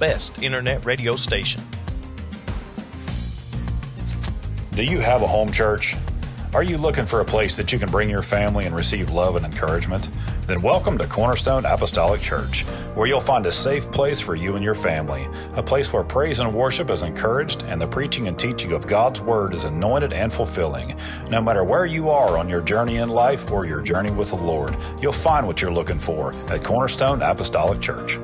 best internet radio station. Do you have a home church? Are you looking for a place that you can bring your family and receive love and encouragement? Then welcome to Cornerstone Apostolic Church, where you'll find a safe place for you and your family, a place where praise and worship is encouraged and the preaching and teaching of God's Word is anointed and fulfilling. No matter where you are on your journey in life or your journey with the Lord, you'll find what you're looking for at Cornerstone Apostolic Church.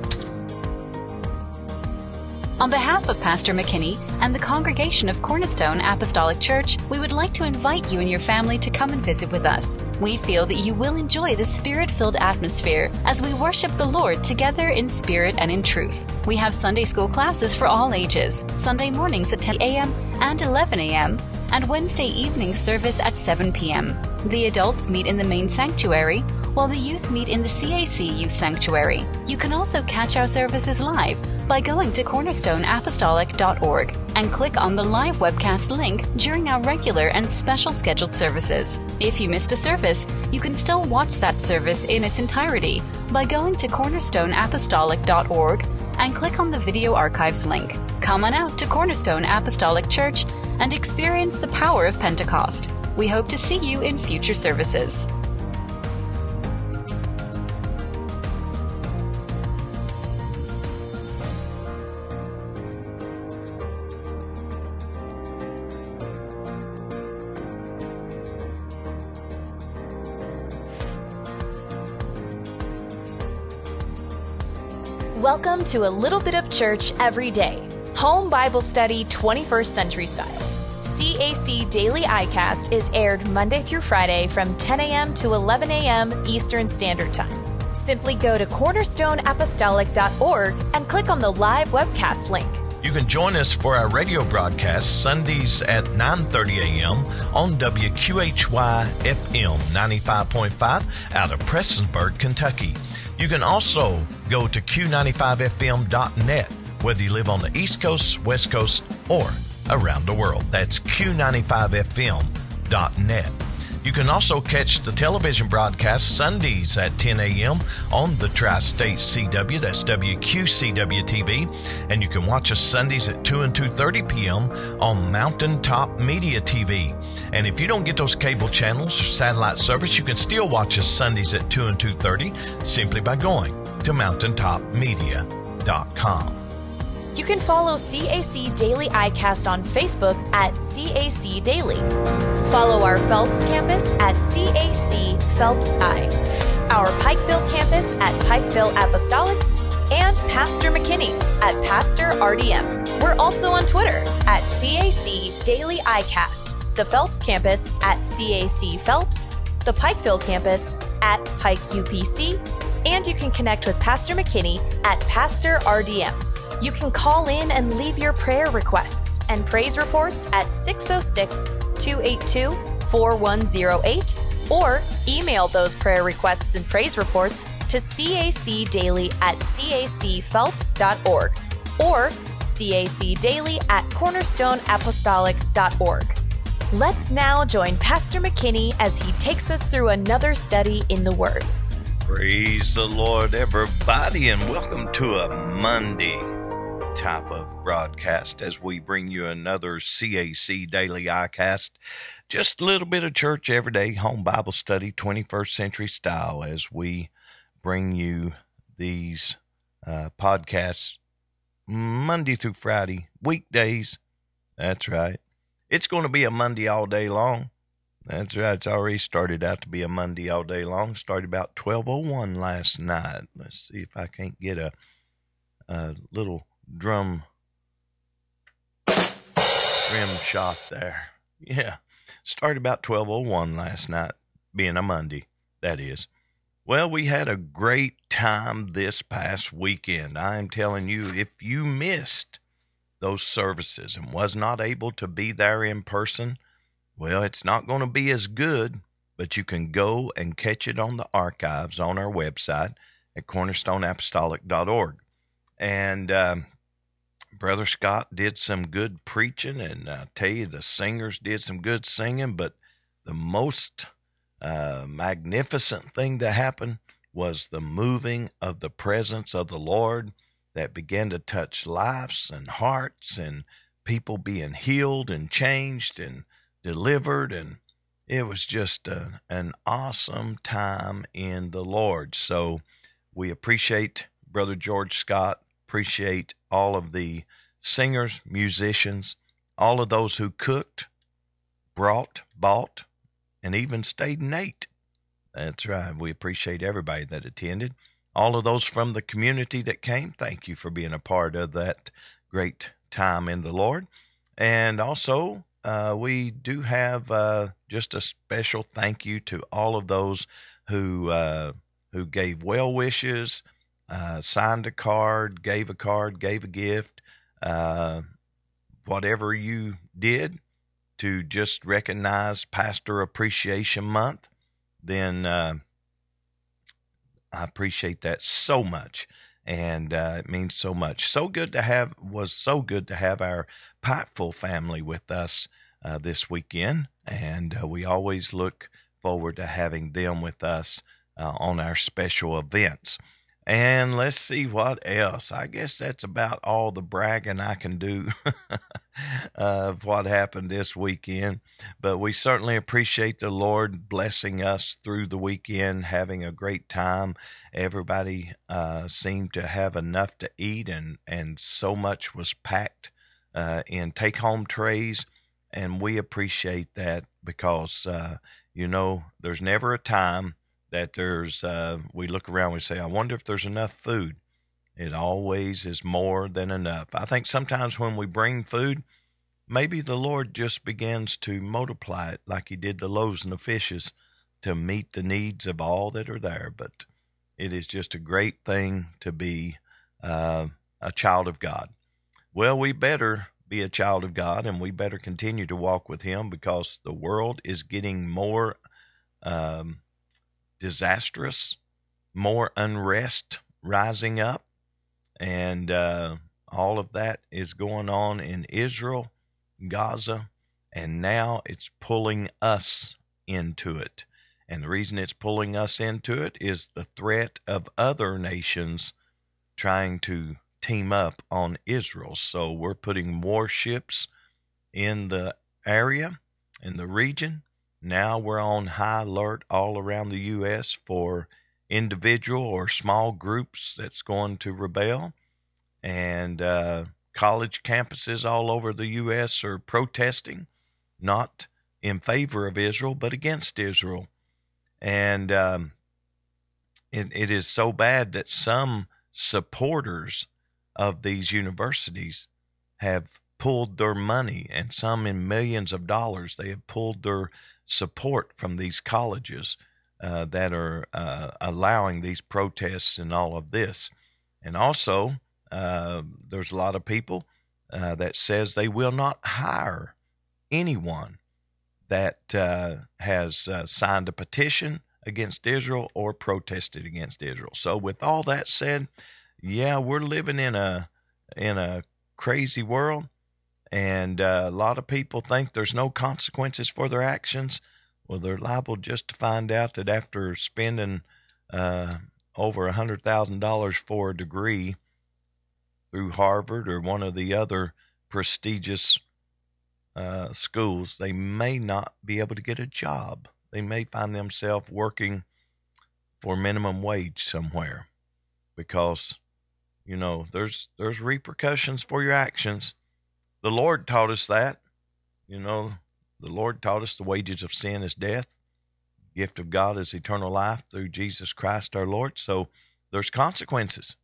On behalf of Pastor McKinney and the congregation of Cornerstone Apostolic Church, we would like to invite you and your family to come and visit with us. We feel that you will enjoy the spirit filled atmosphere as we worship the Lord together in spirit and in truth. We have Sunday school classes for all ages, Sunday mornings at 10 a.m. and 11 a.m., and Wednesday evening service at 7 p.m. The adults meet in the main sanctuary, while the youth meet in the CAC Youth Sanctuary. You can also catch our services live by going to cornerstoneapostolic.org and click on the live webcast link during our regular and special scheduled services. If you missed a service, you can still watch that service in its entirety by going to cornerstoneapostolic.org and click on the video archives link. Come on out to Cornerstone Apostolic Church and experience the power of Pentecost. We hope to see you in future services. To a little bit of church every day. Home Bible Study 21st Century Style. CAC Daily iCast is aired Monday through Friday from 10 a.m. to 11 a.m. Eastern Standard Time. Simply go to cornerstoneapostolic.org and click on the live webcast link. You can join us for our radio broadcast Sundays at 9:30 a.m. on WQHY FM 95.5 out of Prestonsburg, Kentucky. You can also go to q95fm.net whether you live on the East Coast, West Coast, or around the world. That's q95fm.net. You can also catch the television broadcast Sundays at 10 a.m. on the Tri State CW, that's WQCW TV, and you can watch us Sundays at 2 and 2:30 p.m. on Mountaintop Media TV. And if you don't get those cable channels or satellite service, you can still watch us Sundays at 2 and 2:30 simply by going to mountaintopmedia.com. You can follow CAC Daily iCast on Facebook at CAC Daily. Follow our Phelps campus at CAC Phelps I, our Pikeville campus at Pikeville Apostolic, and Pastor McKinney at Pastor RDM. We're also on Twitter at CAC Daily iCast, the Phelps campus at CAC Phelps, the Pikeville campus at Pike UPC, and you can connect with Pastor McKinney at Pastor RDM. You can call in and leave your prayer requests and praise reports at 606 282 4108 or email those prayer requests and praise reports to cacdaily at cacphelps.org or cacdaily at cornerstoneapostolic.org. Let's now join Pastor McKinney as he takes us through another study in the Word. Praise the Lord, everybody, and welcome to a Monday type of broadcast as we bring you another CAC Daily iCast. Just a little bit of church every day, home Bible study, 21st century style, as we bring you these uh, podcasts Monday through Friday, weekdays. That's right. It's going to be a Monday all day long. That's right. It's already started out to be a Monday all day long. Started about 12:01 last night. Let's see if I can't get a, a little drum rim shot there. Yeah. Started about 12:01 last night, being a Monday, that is. Well, we had a great time this past weekend. I am telling you, if you missed those services and was not able to be there in person, well, it's not going to be as good, but you can go and catch it on the archives on our website at cornerstoneapostolic.org. And um, Brother Scott did some good preaching, and I tell you, the singers did some good singing. But the most uh, magnificent thing that happened was the moving of the presence of the Lord. that began to touch lives and hearts and people being healed and changed and delivered. And it was just a, an awesome time in the Lord. So we appreciate Brother George Scott, appreciate all of the singers, musicians, all of those who cooked, brought, bought, and even stayed and ate. That's right. We appreciate everybody that attended all of those from the community that came, thank you for being a part of that great time in the Lord. And also, uh, we do have uh, just a special thank you to all of those who uh, who gave well wishes, uh, signed a card, gave a card, gave a gift, uh, whatever you did to just recognize Pastor Appreciation Month. Then uh, I appreciate that so much. And uh, it means so much. So good to have, was so good to have our Pikeville family with us uh, this weekend. And uh, we always look forward to having them with us on our special events. And let's see what else. I guess that's about all the bragging I can do of what happened this weekend. But we certainly appreciate the Lord blessing us through the weekend, having a great time. Everybody uh, seemed to have enough to eat, and, and so much was packed uh, in take home trays. And we appreciate that because, uh, you know, there's never a time that there's uh, we look around we say i wonder if there's enough food. It always is more than enough. I think sometimes when we bring food maybe the lord just begins to multiply it like he did the loaves and the fishes to meet the needs of all that are there. But it is just a great thing to be uh, a child of god. Well we better be a child of god and we better continue to walk with him because the world is getting more um, disastrous, more unrest rising up, and uh, all of that is going on in Israel, Gaza, and now it's pulling us into it. And the reason it's pulling us into it is the threat of other nations trying to team up on Israel. So we're putting warships in the area, in the region, now we're on high alert all around the U.S. for individual or small groups that's going to rebel. And uh, college campuses all over the U.S. are protesting, not in favor of Israel, but against Israel. And um, it, it is so bad that some supporters of these universities have pulled their money, and some in millions of dollars. They have pulled their support from these colleges uh, that are uh, allowing these protests and all of this. And also, uh, there's a lot of people uh, that says they will not hire anyone that uh, has uh, signed a petition against Israel or protested against Israel. So, with all that said, yeah, we're living in a in a crazy world and uh, a lot of people think there's no consequences for their actions. Well, they're liable just to find out that after spending uh, over a hundred thousand dollars for a degree through Harvard or one of the other prestigious uh, schools, they may not be able to get a job. They may find themselves working for minimum wage somewhere because you know there's there's repercussions for your actions the Lord taught us that. You know, the Lord taught us the wages of sin is death. gift of God is eternal life through Jesus Christ our Lord. So there's consequences.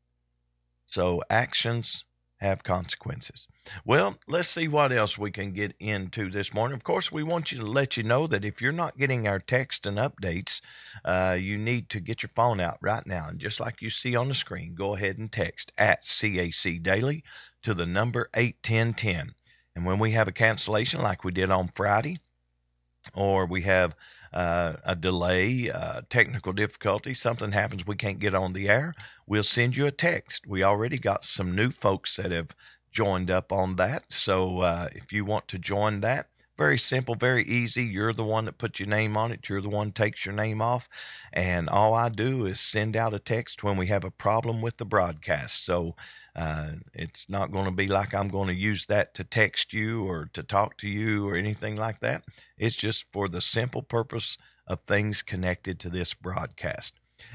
So actions have consequences. Well, let's see what else we can get into this morning. Of course, we want you to let you know that if you're not getting our text and updates, uh, you need to get your phone out right now. And just like you see on the screen, go ahead and text at CAC Daily to the number 81010. And when we have a cancellation like we did on Friday, or we have uh, a delay, uh, technical difficulty, something happens, we can't get on the air, we'll send you a text. We already got some new folks that have joined up on that. So uh, if you want to join that, very simple, very easy. You're the one that puts your name on it. You're the one takes your name off. And all I do is send out a text when we have a problem with the broadcast. So Uh, it's not going to be like I'm going to use that to text you or to talk to you or anything like that. It's just for the simple purpose of things connected to this broadcast.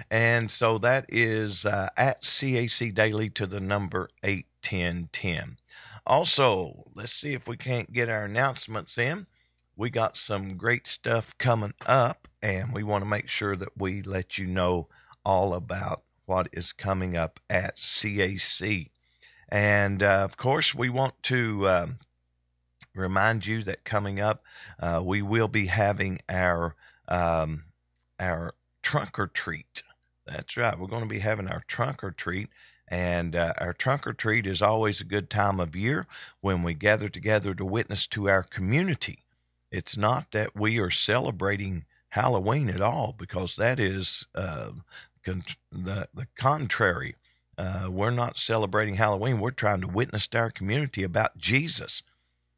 And so that is uh, at CAC Daily to the number 81010. Also, let's see if we can't get our announcements in. We got some great stuff coming up, and we want to make sure that we let you know all about what is coming up at CAC. And uh, of course, we want to um, remind you that coming up, uh, we will be having our um, our trunk or treat. That's right. We're going to be having our trunk or treat. And uh, our trunk or treat is always a good time of year when we gather together to witness to our community. It's not that we are celebrating Halloween at all, because that is uh, the, the contrary. Uh, we're not celebrating Halloween. We're trying to witness to our community about Jesus.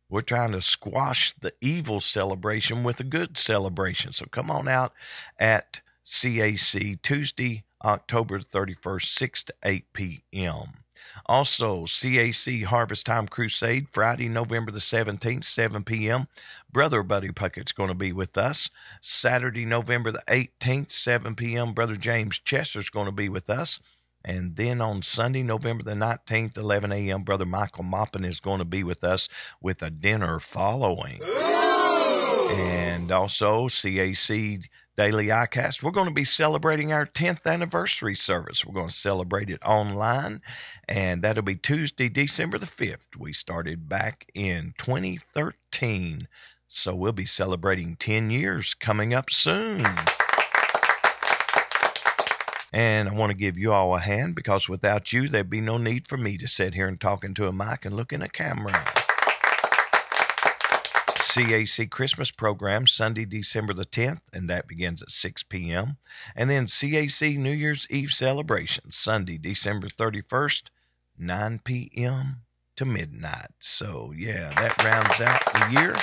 We're trying to squash the evil celebration with a good celebration. So come on out at CAC Tuesday, October 31st, 6 to 8 p.m. Also, CAC Harvest Time Crusade, Friday, November the 17th, 7 p.m. Brother Buddy Puckett's going to be with us. Saturday, November the 18th, 7 p.m. Brother James Chester's going to be with us. And then on Sunday, November the 19th, 11 a.m., Brother Michael Moppin is going to be with us with a dinner following. And also, CAC Daily iCast, we're going to be celebrating our 10th anniversary service. We're going to celebrate it online, and that'll be Tuesday, December the 5th. We started back in 2013, so we'll be celebrating 10 years coming up soon. And I want to give you all a hand because without you, there'd be no need for me to sit here and talk into a mic and look in a camera. CAC Christmas program Sunday, December the 10th, and that begins at 6 p.m. And then CAC New Year's Eve celebration Sunday, December 31st, 9 p.m. to midnight. So, yeah, that rounds out the year.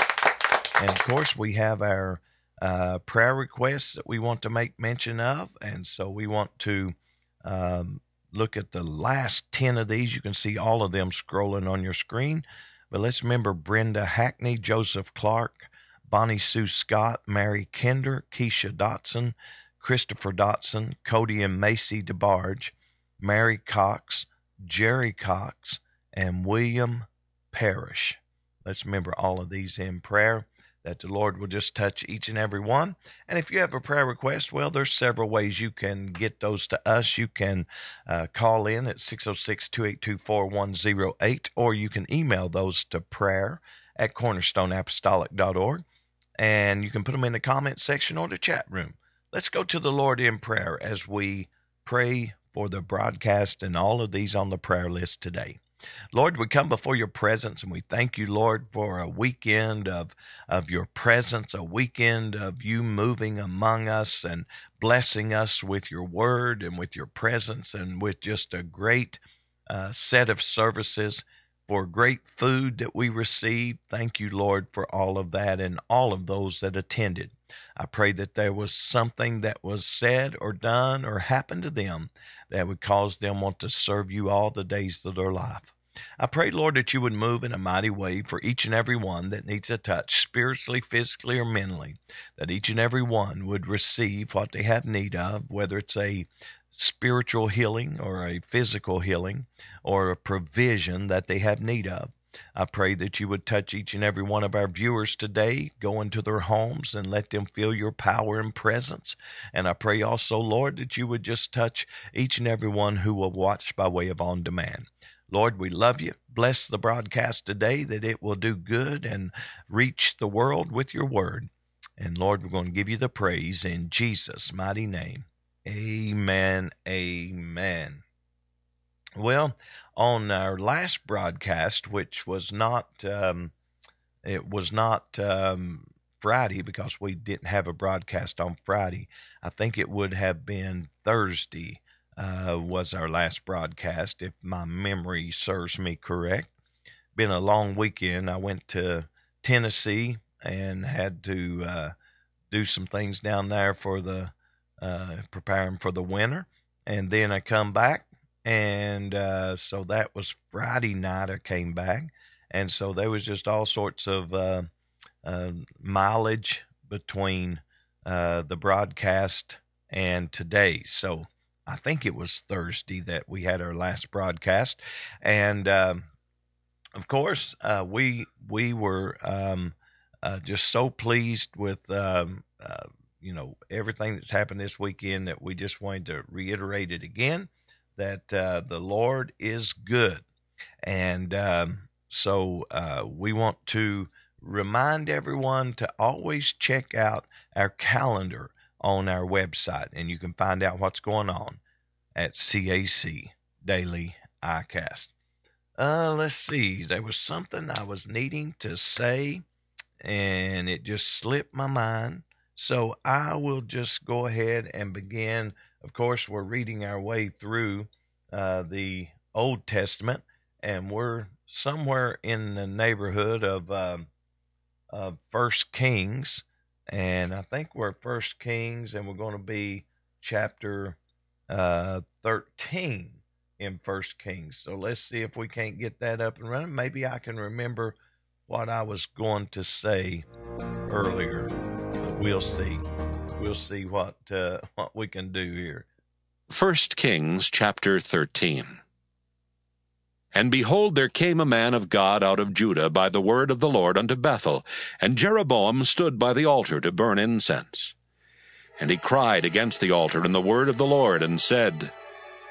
And of course, we have our uh, prayer requests that we want to make mention of. And so we want to um, look at the last 10 of these. You can see all of them scrolling on your screen. But let's remember Brenda Hackney, Joseph Clark, Bonnie Sue Scott, Mary Kinder, Keisha Dotson, Christopher Dotson, Cody and Macy DeBarge, Mary Cox, Jerry Cox, and William Parrish. Let's remember all of these in prayer that the Lord will just touch each and every one. And if you have a prayer request, well, there's several ways you can get those to us. You can uh, call in at 606 282 4108, or you can email those to prayer at cornerstoneapostolic.org. And you can put them in the comment section or the chat room. Let's go to the Lord in prayer as we pray for the broadcast and all of these on the prayer list today. Lord, we come before your presence and we thank you, Lord, for a weekend of, of your presence, a weekend of you moving among us and blessing us with your word and with your presence and with just a great uh, set of services for great food that we received. Thank you, Lord, for all of that and all of those that attended. I pray that there was something that was said or done or happened to them that would cause them want to serve you all the days of their life. I pray, Lord, that you would move in a mighty way for each and every one that needs a touch, spiritually, physically, or mentally, that each and every one would receive what they have need of, whether it's a spiritual healing or a physical healing or a provision that they have need of. I pray that you would touch each and every one of our viewers today, go into their homes and let them feel your power and presence. And I pray also, Lord, that you would just touch each and every one who will watch by way of on demand. Lord, we love you. Bless the broadcast today that it will do good and reach the world with your word. And Lord, we're going to give you the praise in Jesus' mighty name. Amen. Amen. Well, on our last broadcast, which was not, um, it was not um, Friday because we didn't have a broadcast on Friday. I think it would have been Thursday uh, was our last broadcast, if my memory serves me correct. Been a long weekend. I went to Tennessee and had to uh, do some things down there for the uh, preparing for the winter, and then I come back and uh, so that was Friday night. I came back, and so there was just all sorts of uh, uh, mileage between uh, the broadcast and today. So I think it was Thursday that we had our last broadcast, and um, of course uh, we we were um, uh, just so pleased with. Um, you know everything that's happened this weekend that we just wanted to reiterate it again that uh, the Lord is good. And um, so uh, we want to remind everyone to always check out our calendar on our website, and you can find out what's going on at CAC Daily iCast. Uh, let's see. There was something I was needing to say, and it just slipped my mind. So I will just go ahead and begin of course, we're reading our way through uh, the Old Testament, and we're somewhere in the neighborhood of uh, of First Kings, and I think we're First Kings, and we're going to be chapter uh, thirteen in First Kings. So let's see if we can't get that up and running. Maybe I can remember what I was going to say earlier, we'll see we'll see what uh, what we can do here. First Kings chapter 13. And behold, there came a man of God out of Judah by the word of the Lord unto Bethel, and Jeroboam stood by the altar to burn incense. And he cried against the altar in the word of the Lord, and said,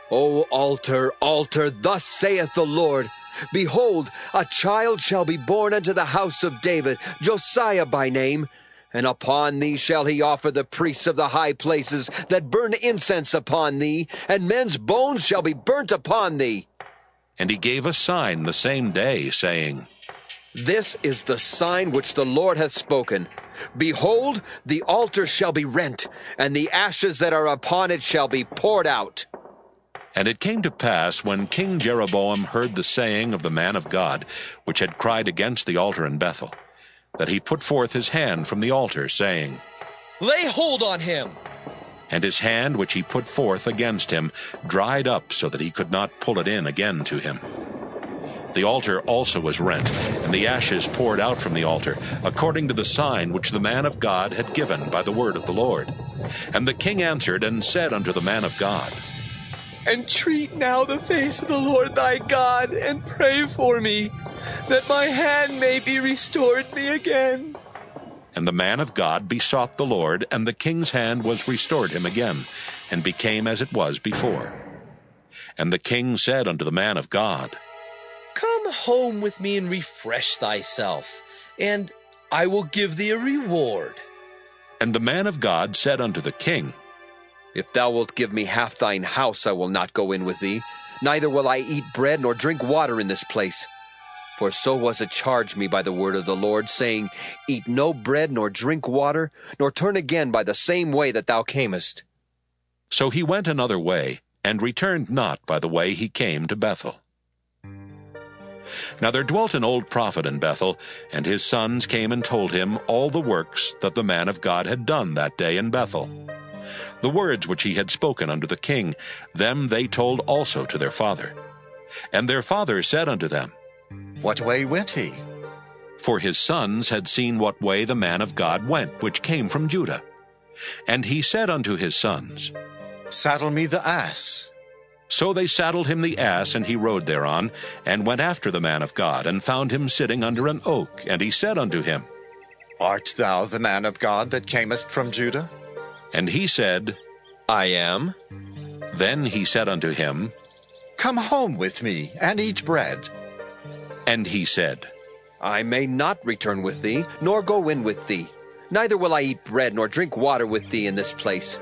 O altar, altar, thus saith the Lord, Behold, a child shall be born unto the house of David, Josiah by name, and upon thee shall he offer the priests of the high places that burn incense upon thee, and men's bones shall be burnt upon thee. And he gave a sign the same day, saying, This is the sign which the Lord hath spoken. Behold, the altar shall be rent, and the ashes that are upon it shall be poured out. And it came to pass, when King Jeroboam heard the saying of the man of God, which had cried against the altar in Bethel, that he put forth his hand from the altar, saying, Lay hold on him! And his hand which he put forth against him dried up so that he could not pull it in again to him. The altar also was rent, and the ashes poured out from the altar, according to the sign which the man of God had given by the word of the Lord. And the king answered and said unto the man of God, Entreat now the face of the Lord thy God, and pray for me, that my hand may be restored me again. And the man of God besought the Lord, and the king's hand was restored him again, and became as it was before. And the king said unto the man of God, Come home with me and refresh thyself, and I will give thee a reward. And the man of God said unto the king, If thou wilt give me half thine house, I will not go in with thee, neither will I eat bread nor drink water in this place. For so was it charged me by the word of the Lord, saying, Eat no bread nor drink water, nor turn again by the same way that thou camest. So he went another way, and returned not by the way he came to Bethel. Now there dwelt an old prophet in Bethel, and his sons came and told him all the works that the man of God had done that day in Bethel. The words which he had spoken unto the king, them they told also to their father. And their father said unto them, what way went he? For his sons had seen what way the man of God went, which came from Judah. And he said unto his sons, Saddle me the ass. So they saddled him the ass, and he rode thereon, and went after the man of God, and found him sitting under an oak. And he said unto him, Art thou the man of God that camest from Judah? And he said, I am. Then he said unto him, Come home with me, and eat bread. And he said, I may not return with thee, nor go in with thee. Neither will I eat bread nor drink water with thee in this place.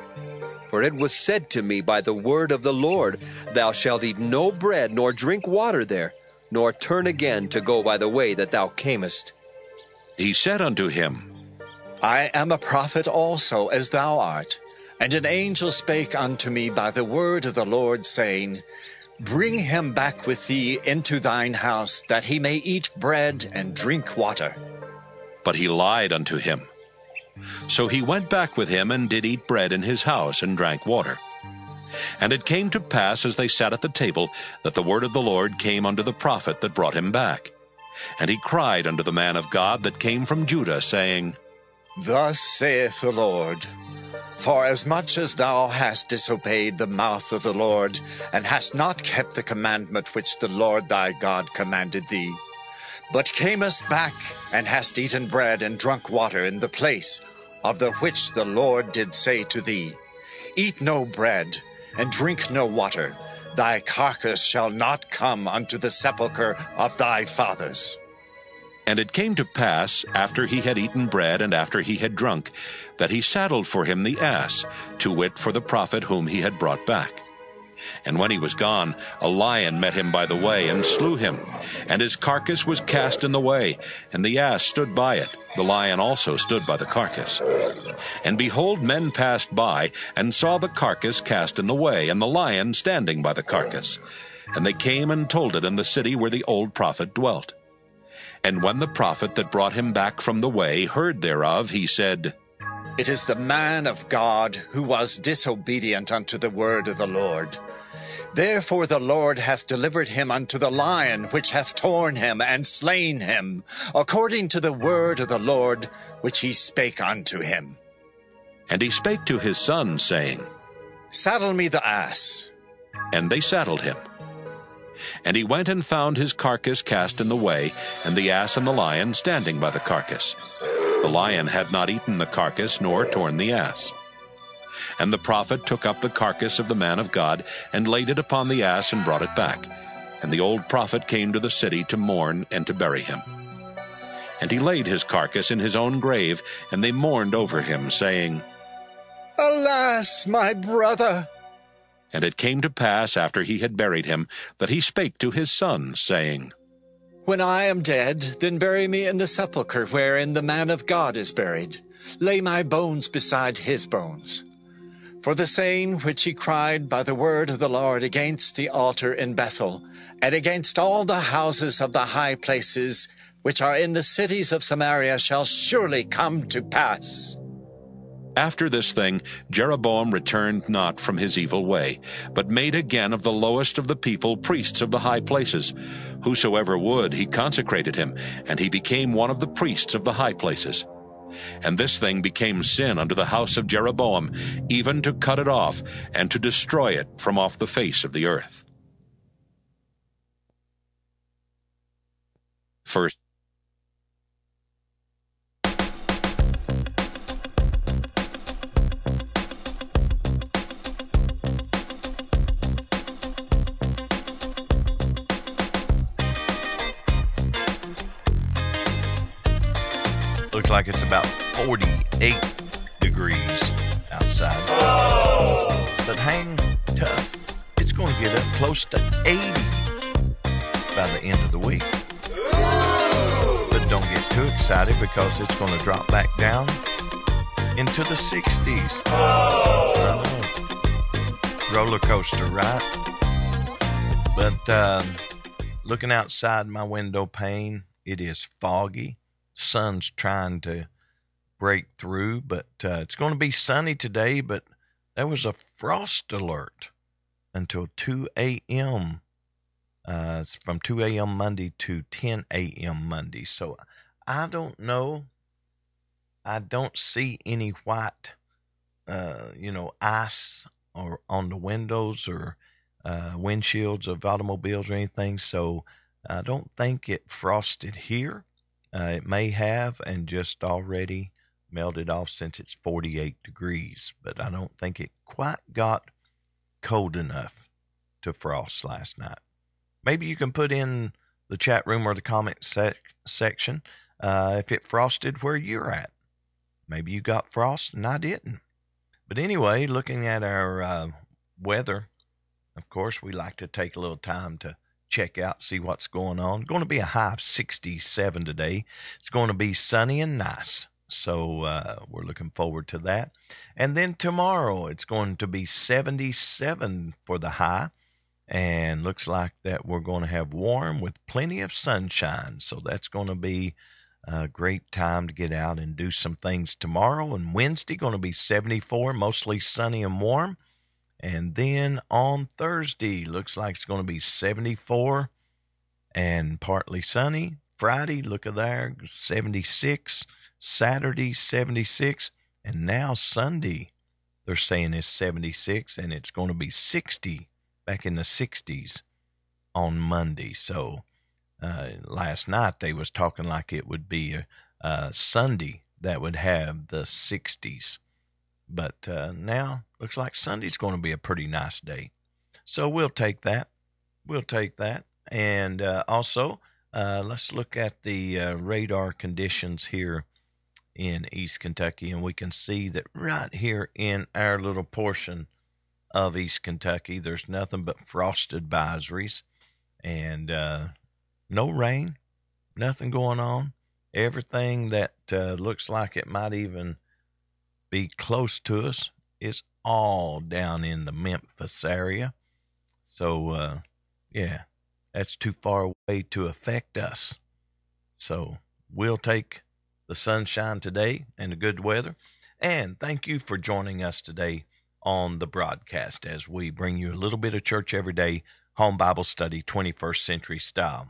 For it was said to me by the word of the Lord, Thou shalt eat no bread nor drink water there, nor turn again to go by the way that thou camest. He said unto him, I am a prophet also, as thou art. And an angel spake unto me by the word of the Lord, saying, Bring him back with thee into thine house, that he may eat bread and drink water. But he lied unto him. So he went back with him and did eat bread in his house and drank water. And it came to pass as they sat at the table that the word of the Lord came unto the prophet that brought him back. And he cried unto the man of God that came from Judah, saying, Thus saith the Lord, For as much as thou hast disobeyed the mouth of the Lord, and hast not kept the commandment which the Lord thy God commanded thee, but camest back and hast eaten bread and drunk water in the place of the which the Lord did say to thee, Eat no bread, and drink no water, thy carcass shall not come unto the sepulchre of thy fathers. And it came to pass, after he had eaten bread and after he had drunk, that he saddled for him the ass, to wit, for the prophet whom he had brought back. And when he was gone, a lion met him by the way and slew him. And his carcass was cast in the way, and the ass stood by it. The lion also stood by the carcass. And behold, men passed by, and saw the carcass cast in the way, and the lion standing by the carcass. And they came and told it in the city where the old prophet dwelt. And when the prophet that brought him back from the way heard thereof, he said, It is the man of God who was disobedient unto the word of the Lord. Therefore the Lord hath delivered him unto the lion, which hath torn him and slain him, according to the word of the Lord which he spake unto him. And he spake to his son, saying, Saddle me the ass. And they saddled him. And he went and found his carcass cast in the way, and the ass and the lion standing by the carcass. The lion had not eaten the carcass, nor torn the ass. And the prophet took up the carcass of the man of God, and laid it upon the ass, and brought it back. And the old prophet came to the city to mourn and to bury him. And he laid his carcass in his own grave, and they mourned over him, saying, Alas, my brother! And it came to pass after he had buried him that he spake to his son, saying, When I am dead, then bury me in the sepulchre wherein the man of God is buried. Lay my bones beside his bones. For the saying which he cried by the word of the Lord against the altar in Bethel, and against all the houses of the high places which are in the cities of Samaria shall surely come to pass. After this thing, Jeroboam returned not from his evil way, but made again of the lowest of the people priests of the high places. Whosoever would, he consecrated him, and he became one of the priests of the high places. And this thing became sin unto the house of Jeroboam, even to cut it off, and to destroy it from off the face of the earth. First Looks like it's about 48 degrees outside. But hang tough. It's going to get up close to 80 by the end of the week. But don't get too excited because it's going to drop back down into the 60s. Roller coaster, right? But um, looking outside my window pane, it is foggy sun's trying to break through, but uh, it's going to be sunny today. But there was a frost alert until 2 a.m. Uh, from 2 a.m. Monday to 10 a.m. Monday. So I don't know. I don't see any white, uh, you know, ice or on the windows or uh, windshields of automobiles or anything. So I don't think it frosted here. Uh, it may have and just already melted off since it's 48 degrees, but I don't think it quite got cold enough to frost last night. Maybe you can put in the chat room or the comment sec- section uh, if it frosted where you're at. Maybe you got frost and I didn't. But anyway, looking at our uh, weather, of course, we like to take a little time to check out, see what's going on. Going to be a high of 67 today. It's going to be sunny and nice. So uh, we're looking forward to that. And then tomorrow it's going to be 77 for the high. And looks like that we're going to have warm with plenty of sunshine. So that's going to be a great time to get out and do some things tomorrow. And Wednesday going to be 74, mostly sunny and warm. And then on Thursday, looks like it's going to be 74 and partly sunny. Friday, look at there, 76. Saturday, 76. And now Sunday, they're saying it's 76 and it's going to be 60 back in the 60s on Monday. So uh, last night they was talking like it would be a, a Sunday that would have the 60s. But uh, now looks like Sunday's going to be a pretty nice day. So we'll take that. We'll take that. And uh, also, uh, let's look at the uh, radar conditions here in East Kentucky, and we can see that right here in our little portion of East Kentucky, there's nothing but frost advisories and uh, no rain, nothing going on. Everything that uh, looks like it might even be close to us is all down in the Memphis area. So, uh, yeah, that's too far away to affect us. So, we'll take the sunshine today and the good weather. And thank you for joining us today on the broadcast as we bring you a little bit of church every day, home Bible study, 21st century style.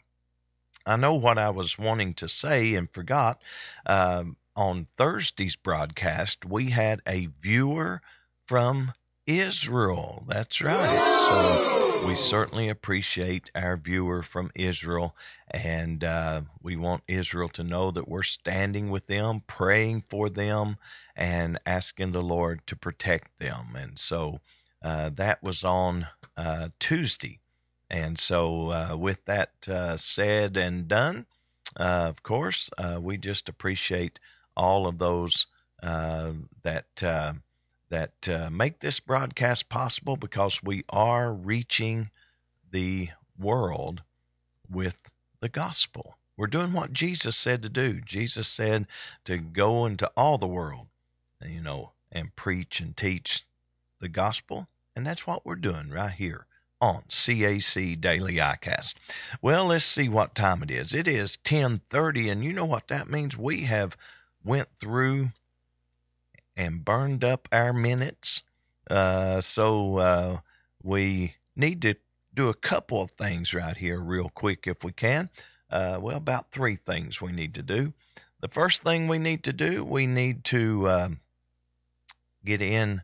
I know what I was wanting to say and forgot. Um, on Thursday's broadcast, we had a viewer from Israel. That's right. So we certainly appreciate our viewer from Israel, and uh, we want Israel to know that we're standing with them, praying for them, and asking the Lord to protect them. And so uh, that was on uh, Tuesday. And so, uh, with that uh, said and done, uh, of course, we just appreciate all of those that that uh, make this broadcast possible because we are reaching the world with the gospel. We're doing what Jesus said to do. Jesus said to go into all the world, you know, and preach and teach the gospel. And that's what we're doing right here on CAC Daily ICAST. Well, let's see what time it is. It is 10:30 and you know what that means? We have went through and burned up our minutes. Uh, so uh, we need to do a couple of things right here, real quick, if we can. Uh, well, about three things we need to do. The first thing we need to do, we need to um, get in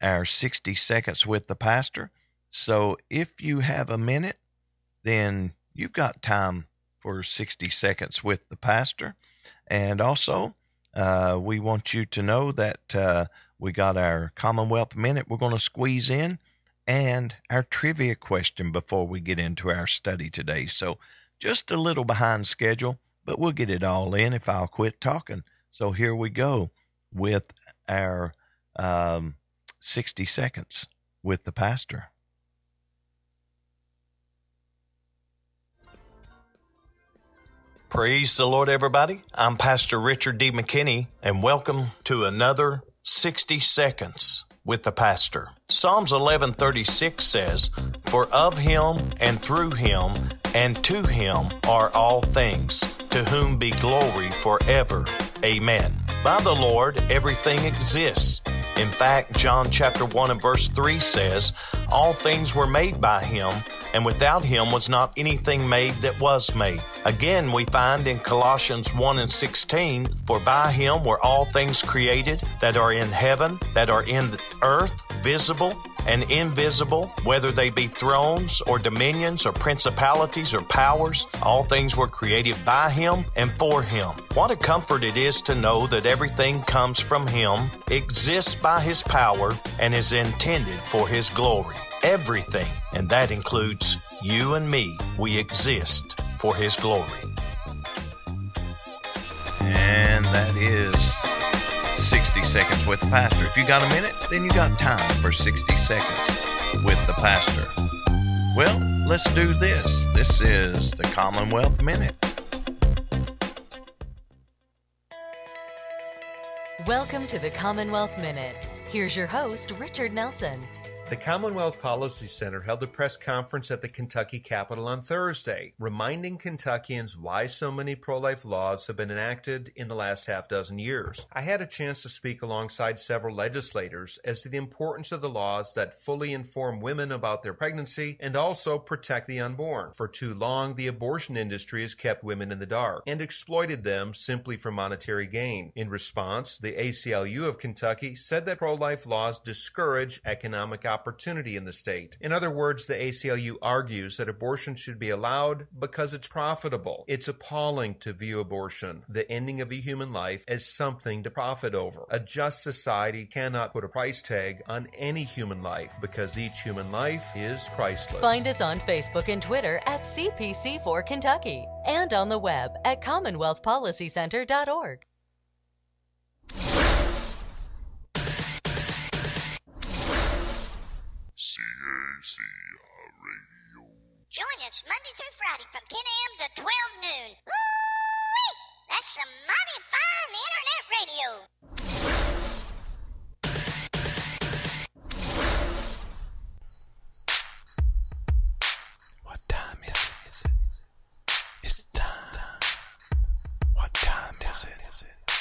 our 60 seconds with the pastor. So if you have a minute, then you've got time for 60 seconds with the pastor. And also, uh, we want you to know that uh, we got our Commonwealth Minute we're going to squeeze in and our trivia question before we get into our study today. So just a little behind schedule, but we'll get it all in if I'll quit talking. So here we go with our um, 60 seconds with the pastor. Praise the Lord, everybody. I'm Pastor Richard D. McKinney, and welcome to another 60 Seconds with the Pastor. Psalms 1136 says, For of him and through him and to him are all things, to whom be glory forever. Amen. By the Lord, everything exists. In fact, John chapter 1 and verse 3 says, All things were made by him and without him was not anything made that was made. Again, we find in Colossians 1 and 16, For by him were all things created that are in heaven, that are in the earth, visible and invisible, whether they be thrones or dominions or principalities or powers, all things were created by him and for him. What a comfort it is to know that everything comes from him, exists by his power, and is intended for his glory everything, and that includes you and me. We exist for His glory. And that is 60 seconds with the pastor. If you got a minute, then you got time for 60 seconds with the pastor. Well, let's do this. This is the Commonwealth Minute. Welcome to the Commonwealth Minute. Here's your host, Richard Nelson. The Commonwealth Policy Center held a press conference at the Kentucky Capitol on Thursday, reminding Kentuckians why so many pro life laws have been enacted in the last half dozen years. I had a chance to speak alongside several legislators as to the importance of the laws that fully inform women about their pregnancy and also protect the unborn. For too long, the abortion industry has kept women in the dark and exploited them simply for monetary gain. In response, the ACLU of Kentucky said that pro life laws discourage economic opportunity opportunity in the state. In other words, the ACLU argues that abortion should be allowed because it's profitable. It's appalling to view abortion, the ending of a human life, as something to profit over. A just society cannot put a price tag on any human life because each human life is priceless. Find us on Facebook and Twitter at CPC4 Kentucky and on the web at CommonwealthPolicyCenter.org. CAC Radio. Join us Monday through Friday from 10 a.m. to 12 noon. Ooh-wee! That's some mighty fine internet radio. What time is it? Is it? It's time. What time is it? Is it?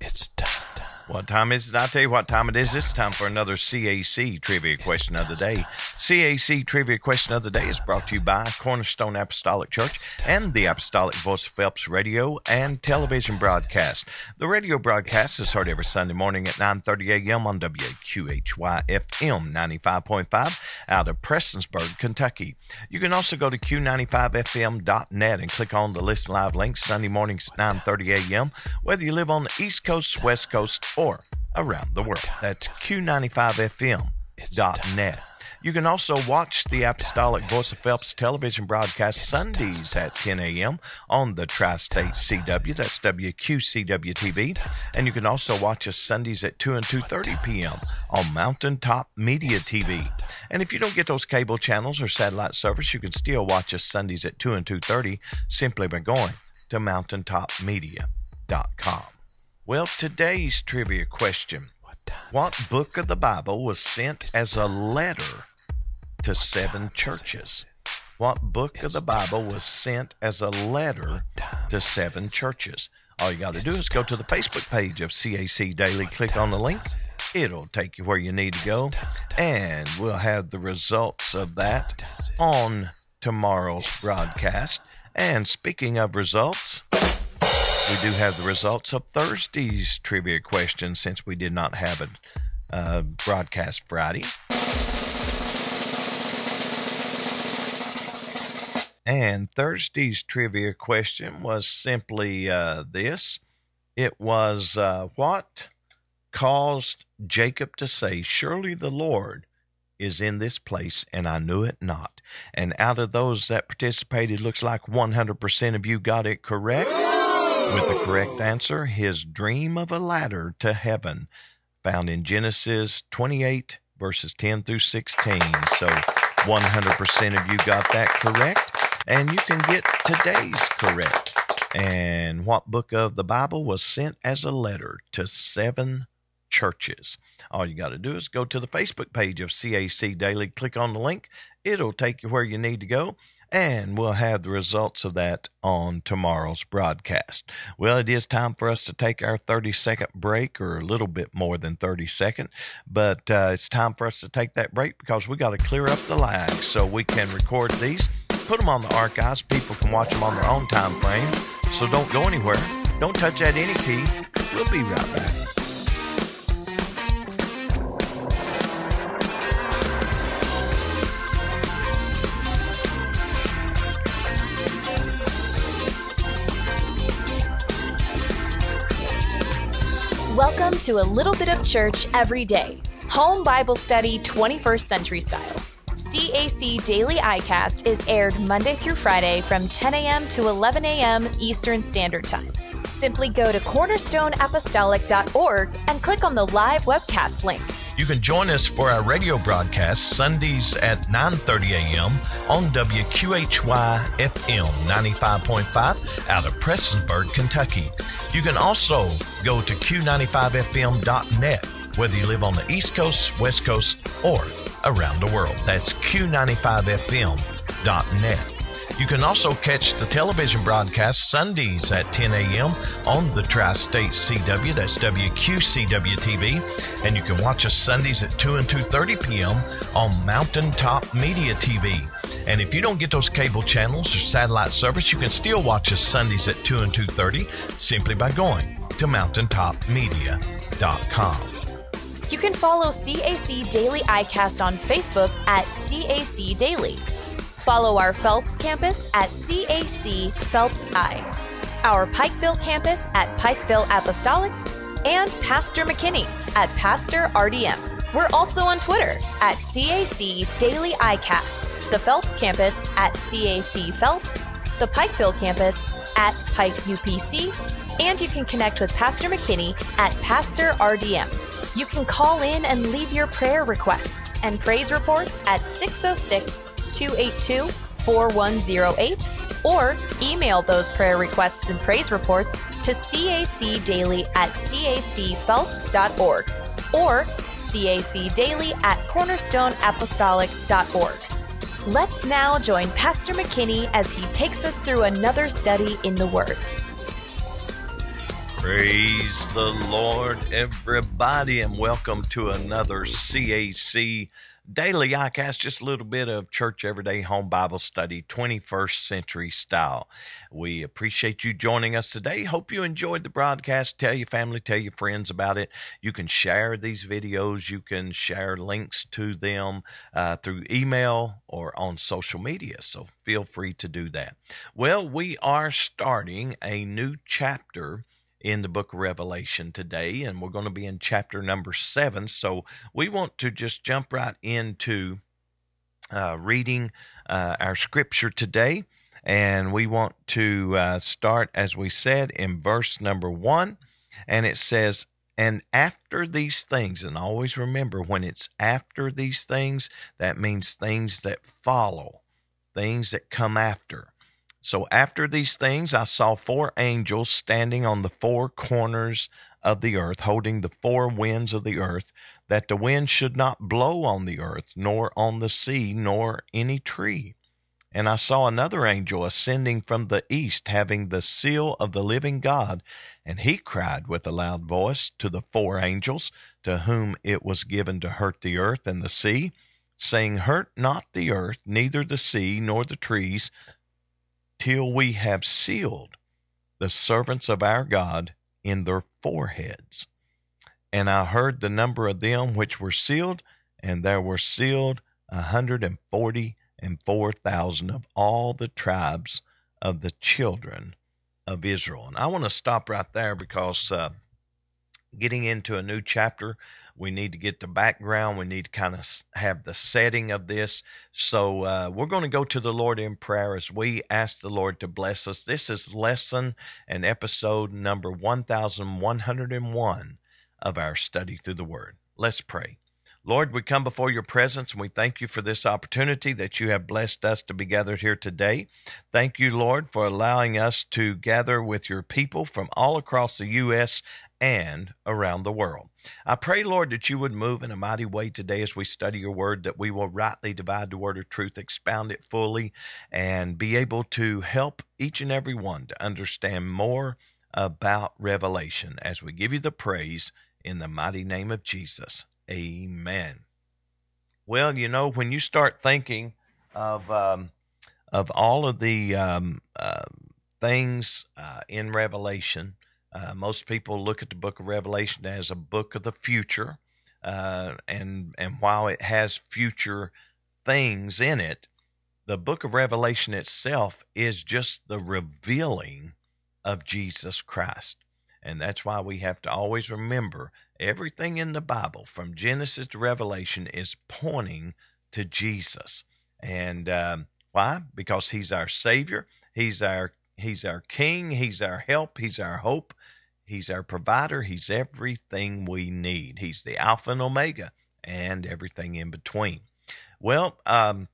It's time. What time is it? I'll tell you what time it is. It's time for another CAC Trivia Question of the Day. CAC Trivia Question of the Day is brought to you by Cornerstone Apostolic Church and the Apostolic Voice of Phelps radio and television broadcast. The radio broadcast is heard every Sunday morning at 9.30 a.m. on WQHY FM 95.5 out of Prestonsburg, Kentucky. You can also go to Q95FM.net and click on the Listen Live link Sunday mornings at 9.30 a.m. whether you live on the East Coast, West Coast, or around the world. That's Q95FM.net. You can also watch the Apostolic Voice of Phelps television broadcast Sundays at 10 a.m. on the Tri State CW. That's WQCW TV. And you can also watch us Sundays at 2 and 2.30 p.m. on Mountaintop Media TV. And if you don't get those cable channels or satellite service, you can still watch us Sundays at 2 and 2.30 simply by going to mountaintopmedia.com. Well, today's trivia question. What book of the Bible was sent as a letter to seven churches? What book of the Bible was sent as a letter to seven churches? All you got to do is go to the Facebook page of CAC Daily, click on the link. It'll take you where you need to go, and we'll have the results of that on tomorrow's broadcast. And speaking of results, we do have the results of Thursday's trivia question since we did not have a uh, broadcast Friday. And Thursday's trivia question was simply uh, this it was uh, what caused Jacob to say, Surely the Lord is in this place, and I knew it not. And out of those that participated, looks like 100% of you got it correct. With the correct answer, his dream of a ladder to heaven, found in Genesis 28, verses 10 through 16. So 100% of you got that correct. And you can get today's correct. And what book of the Bible was sent as a letter to seven churches? All you got to do is go to the Facebook page of CAC Daily, click on the link. It'll take you where you need to go and we'll have the results of that on tomorrow's broadcast. Well, it is time for us to take our 30 second break, or a little bit more than 30 second, but uh, it's time for us to take that break because we got to clear up the lag so we can record these, put them on the archives. People can watch them on their own time frame. So don't go anywhere. Don't touch that any key. We'll be right back. To a little bit of church every day. Home Bible Study 21st Century Style. CAC Daily iCast is aired Monday through Friday from 10 a.m. to 11 a.m. Eastern Standard Time. Simply go to cornerstoneapostolic.org and click on the live webcast link. You can join us for our radio broadcast Sundays at 9:30 a.m. on WQHY FM 95.5 out of Prestonsburg, Kentucky. You can also go to Q95FM.net whether you live on the East Coast, West Coast, or around the world. That's Q95FM.net. You can also catch the television broadcast Sundays at 10 a.m. on the Tri State CW, that's WQCW TV, and you can watch us Sundays at 2 and 2:30 p.m. on Mountaintop Media TV. And if you don't get those cable channels or satellite service, you can still watch us Sundays at 2 and 2:30 simply by going to mountaintopmedia.com. You can follow CAC Daily iCast on Facebook at CAC Daily. Follow our Phelps campus at CAC Phelps I, our Pikeville campus at Pikeville Apostolic, and Pastor McKinney at Pastor RDM. We're also on Twitter at CAC Daily iCast, the Phelps campus at CAC Phelps, the Pikeville campus at Pike UPC, and you can connect with Pastor McKinney at Pastor RDM. You can call in and leave your prayer requests and praise reports at 606 282 4108 or email those prayer requests and praise reports to cacdaily at cacphelps.org or cacdaily at cornerstoneapostolic.org. Let's now join Pastor McKinney as he takes us through another study in the Word. Praise the Lord, everybody, and welcome to another CAC Daily iCast. Just a little bit of Church Everyday Home Bible Study, 21st century style. We appreciate you joining us today. Hope you enjoyed the broadcast. Tell your family, tell your friends about it. You can share these videos, you can share links to them uh, through email or on social media. So feel free to do that. Well, we are starting a new chapter in the book of Revelation today, and we're going to be in chapter number seven. So we want to just jump right into uh, reading uh, our scripture today. And we want to uh, start, as we said, in verse number one. And it says, And after these things, and always remember when it's after these things, that means things that follow, things that come after. So after these things, I saw four angels standing on the four corners of the earth, holding the four winds of the earth, that the wind should not blow on the earth, nor on the sea, nor any tree. And I saw another angel ascending from the east, having the seal of the living God. And he cried with a loud voice to the four angels, to whom it was given to hurt the earth and the sea, saying, Hurt not the earth, neither the sea, nor the trees, till we have sealed the servants of our God in their foreheads. And I heard the number of them which were sealed, and there were sealed a hundred and forty and four thousand of all the tribes of the children of Israel. And I want to stop right there because uh, getting into a new chapter, we need to get the background. We need to kind of have the setting of this. So uh, we're going to go to the Lord in prayer as we ask the Lord to bless us. This is lesson and episode number 1101 of our study through the Word. Let's pray. Lord, we come before your presence and we thank you for this opportunity that you have blessed us to be gathered here today. Thank you, Lord, for allowing us to gather with your people from all across the U.S. and around the world. I pray, Lord, that you would move in a mighty way today as we study your word, that we will rightly divide the word of truth, expound it fully, and be able to help each and every one to understand more about Revelation as we give you the praise in the mighty name of Jesus. Amen. Well, you know, when you start thinking of um, of all of the um, uh, things uh, in Revelation, uh, most people look at the book of Revelation as a book of the future, uh, and and while it has future things in it, the book of Revelation itself is just the revealing of Jesus Christ. And that's why we have to always remember everything in the Bible, from Genesis to Revelation, is pointing to Jesus. And um, why? Because He's our Savior. He's our He's our King. He's our help. He's our hope. He's our provider. He's everything we need. He's the Alpha and Omega and everything in between. Well, um,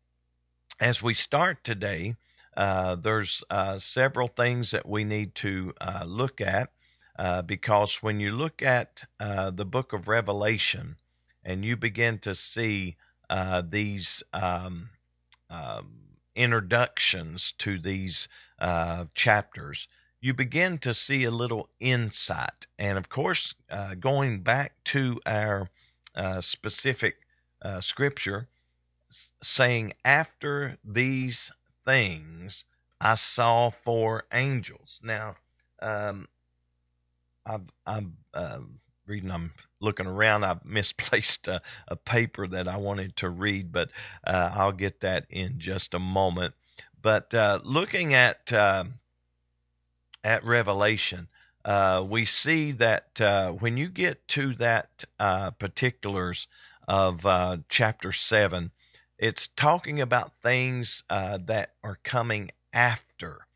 as we start today, uh, there's uh, several things that we need to uh, look at. uh, because when you look at uh, the book of Revelation and you begin to see uh, these um, um introductions to these chapters, you begin to see a little insight. And of course, uh, going back to our uh, specific scripture, saying, After these things, I saw four angels. Now, um, I've, I'm uh, reading, I'm looking around. I've misplaced a, a, paper that I wanted to read, but uh, I'll get that in just a moment. But uh, looking at uh, at Revelation, uh, we see that uh, when you get to that particulars of chapter seven, it's talking about things that are coming after.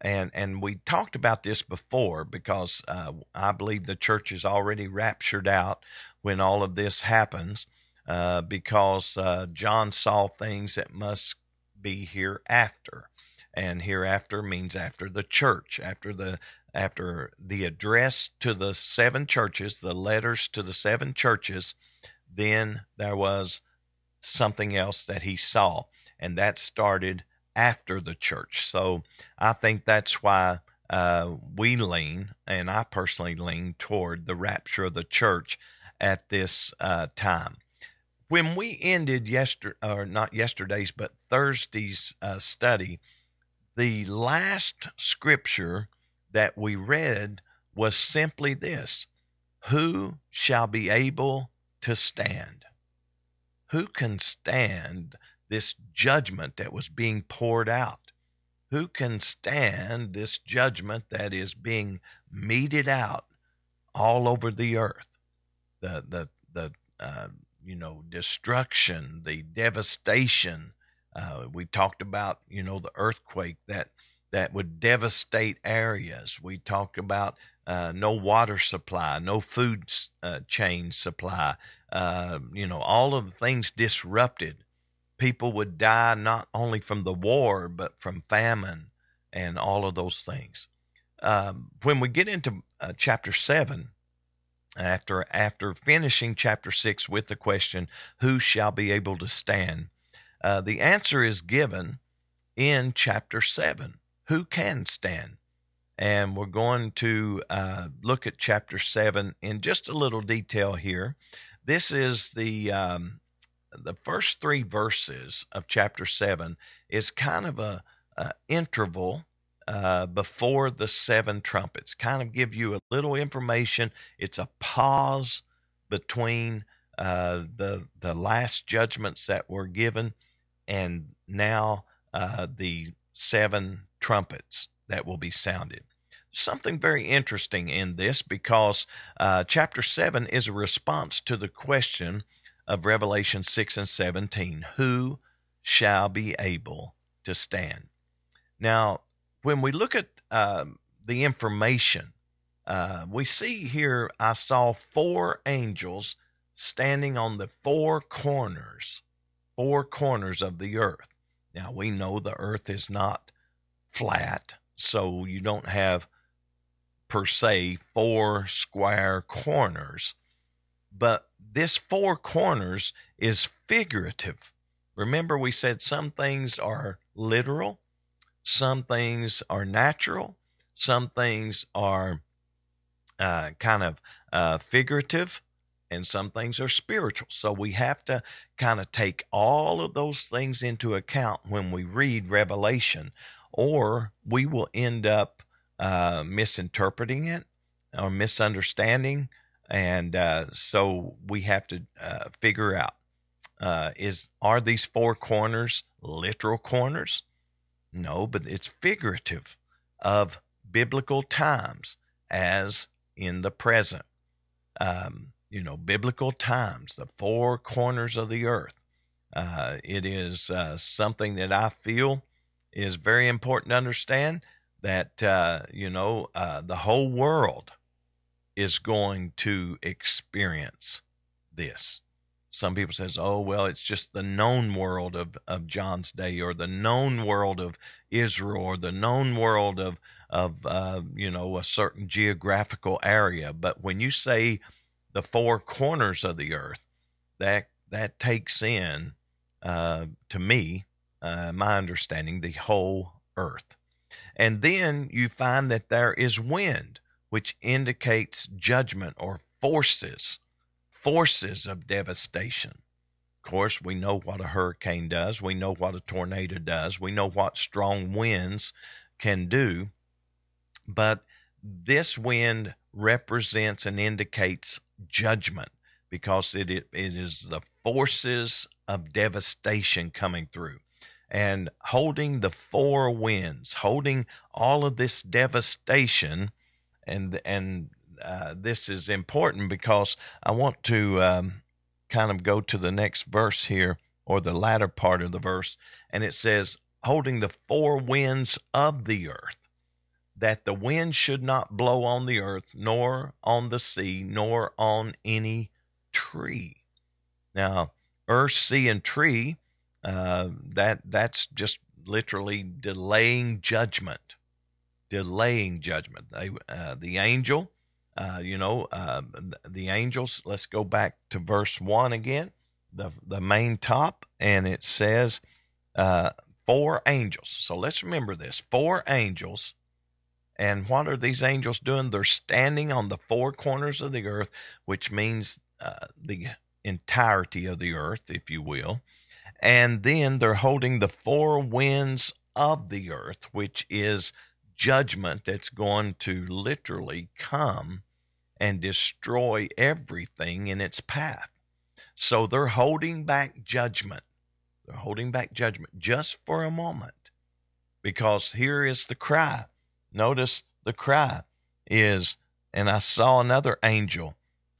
And and we talked about this before because uh, I believe the church is already raptured out when all of this happens uh, because uh, John saw things that must be hereafter, and hereafter means after the church, after the after the address to the seven churches, the letters to the seven churches. Then there was something else that he saw, and that started after the church. So I think that's why uh, we lean, and I personally lean toward the rapture of the church at this uh, time. When we ended yesterday, or not yesterday's, but Thursday's uh, study, the last scripture that we read was simply this Who shall be able to stand? Who can stand this judgment that was being poured out? Who can stand this judgment that is being meted out all over the earth? The the the uh, you know destruction, the devastation. Uh, we talked about you know the earthquake that that would devastate areas. We talked about uh, no water supply, no food uh, chain supply. Uh, you know all of the things disrupted people would die not only from the war, but from famine and all of those things. Um, when we get into uh, chapter 7, after after finishing chapter 6 with the question, Who shall be able to stand? Uh, the answer is given in chapter 7 Who can stand? And we're going to uh, look at chapter 7 in just a little detail here. This is the um, the first three verses of chapter 7 is kind of a, a interval uh, before the seven trumpets kind of give you a little information it's a pause between uh, the the last judgments that were given and now uh, the seven trumpets that will be sounded something very interesting in this because uh, chapter 7 is a response to the question of Revelation 6 and 17 who shall be able to stand. Now, when we look at uh, the information, uh, we see here I saw four angels standing on the four corners, four corners of the earth. Now, we know the earth is not flat, so you don't have per se four square corners, but this four corners is figurative. Remember, we said some things are literal, some things are natural, some things are uh, kind of uh, figurative, and some things are spiritual. So we have to kind of take all of those things into account when we read Revelation, or we will end up uh, misinterpreting it or misunderstanding and uh, so we have to uh, figure out uh, is are these four corners literal corners no but it's figurative of biblical times as in the present um, you know biblical times the four corners of the earth uh, it is uh, something that i feel is very important to understand that uh, you know the whole world is going to experience this. Some people says, "Oh, well, it's just the known world of, of John's day, or the known world of Israel, or the known world of of uh, you know a certain geographical area. But when you say the four corners of the earth, that that takes in uh, to me, uh, my understanding, the whole earth. And then you find that there is wind, which indicates judgment or forces, forces of devastation. Of course, we know what a hurricane does. We know what a tornado does. We know what strong winds can do. But this wind represents and indicates judgment because it, it, is the forces of devastation coming through and holding the four winds, holding all of this devastation, and and uh, this is important because I want to um, kind of go to the next verse here or the latter part of the verse, and it says, "Holding the four winds of the earth." That the wind should not blow on the earth, nor on the sea, nor on any tree. Now, earth, sea, and tree uh, that that's just literally delaying judgment, delaying judgment. They, uh, the angel, uh, you know, uh, the angels. Let's go back to verse one again, the the main top, and it says uh, four angels. So let's remember this: four angels. And what are these angels doing? They're standing on the four corners of the earth, which means uh, the entirety of the earth, if you will. And then they're holding the four winds of the earth, which is judgment that's going to literally come and destroy everything in its path. So they're holding back judgment. They're holding back judgment just for a moment because here is the cry. Notice the cry is, and I saw another angel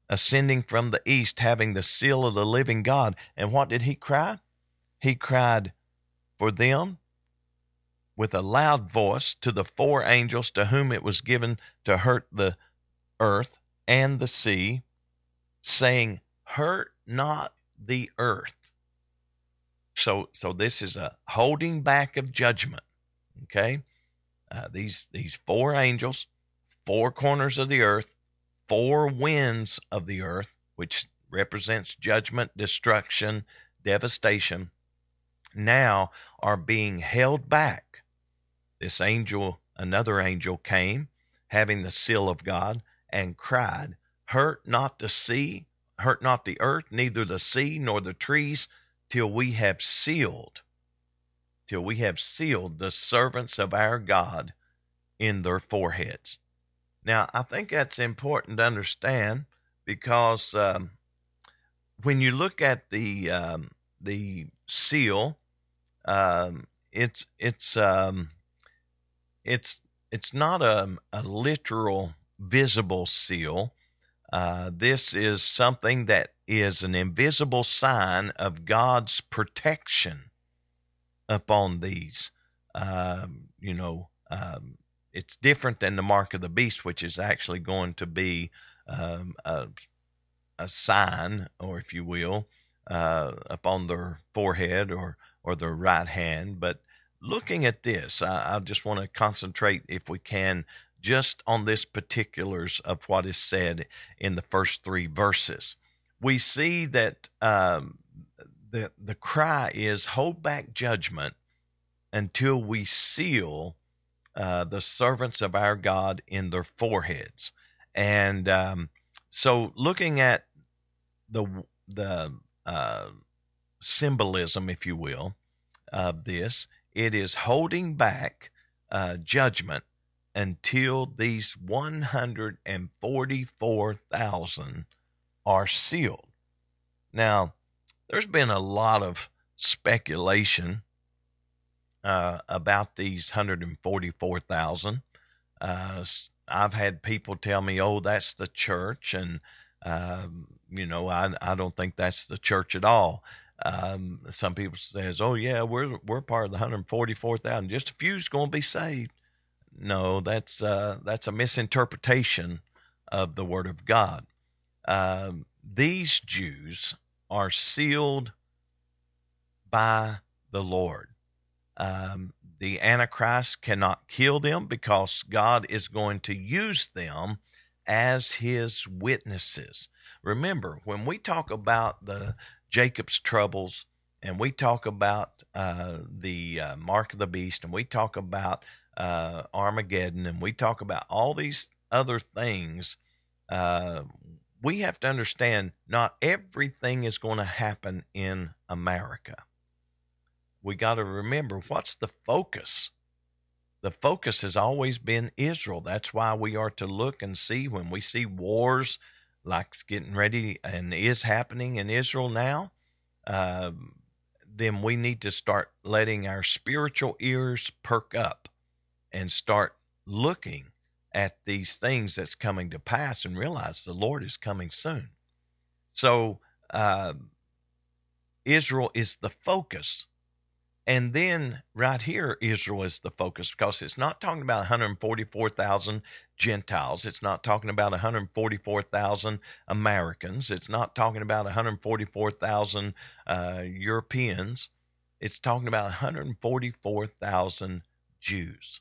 ascending from the east having the seal of the living God. And what did he cry? he cried for them with a loud voice to the four angels to whom it was given to hurt the earth and the sea, saying, Hurt not the earth. So, so this is a holding back of judgment. Okay, uh, these these four angels, four corners of the earth, four winds of the earth, which represents judgment, destruction, devastation now are being held back. This angel, another angel came, having the seal of God, and cried, Hurt not the sea, hurt not the earth, neither the sea nor the trees, till we have sealed, till we have sealed the servants of our God in their foreheads. Now, I think that's important to understand because um, when you look at the um, the seal um, it's it's um, it's it's not a, a literal visible seal. Uh, this is something that is an invisible sign of God's protection upon these. Um, you know, um, it's different than the mark of the beast, which is actually going to be um, a, a sign, or if you will, uh, upon their forehead or or the right hand. But looking at this, I, I just want to concentrate, if we can, just on this particulars of what is said in the first three verses. We see that um, the the cry is hold back judgment until we seal uh, the servants of our God in their foreheads. And um, so, looking at the the uh, symbolism, if you will, of this. It is holding back uh, judgment until these 144,000 are sealed. Now, there's been a lot of speculation uh, about these 144,000. Uh, I've had people tell me, "Oh, that's the church," and um, you know, I I don't think that's the church at all. Um, some people says, "Oh yeah, we're we're part of the 144,000. Just a few's going to be saved." No, that's uh, that's a misinterpretation of the Word of God. Um, these Jews are sealed by the Lord. Um, the Antichrist cannot kill them because God is going to use them as his witnesses. Remember, when we talk about the Jacob's troubles and we talk about uh, the uh, mark of the beast and we talk about uh, Armageddon and we talk about all these other things, uh, we have to understand not everything is going to happen in America. We got to remember what's the focus the focus has always been Israel. That's why we are to look and see when we see wars like getting ready and is happening in Israel now, uh, then we need to start letting our spiritual ears perk up and start looking at these things that's coming to pass and realize the Lord is coming soon. So, uh, Israel is the focus and then right here, Israel is the focus because it's not talking about 144,000 Gentiles. It's not talking about 144,000 Americans. It's not talking about 144,000 uh, Europeans. It's talking about 144,000 Jews.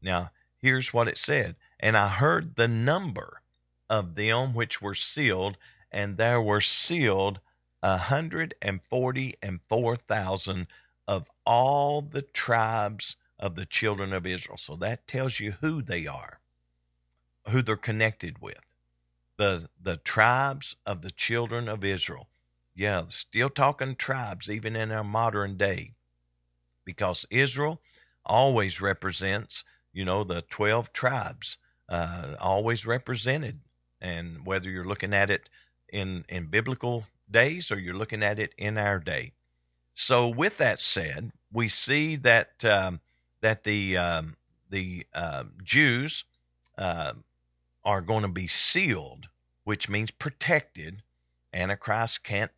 Now, here's what it said And I heard the number of them which were sealed, and there were sealed a hundred and forty and four thousand of all the tribes of the children of Israel. So that tells you who they are, who they're connected with. The the tribes of the children of Israel. Yeah, still talking tribes even in our modern day. Because Israel always represents, you know, the 12 tribes, uh, always represented. And whether you're looking at it in, in biblical days or you're looking at it in our day. So, with that said, we see that um, that the um, the uh, Jews uh, are going to be sealed, which means protected. Antichrist can't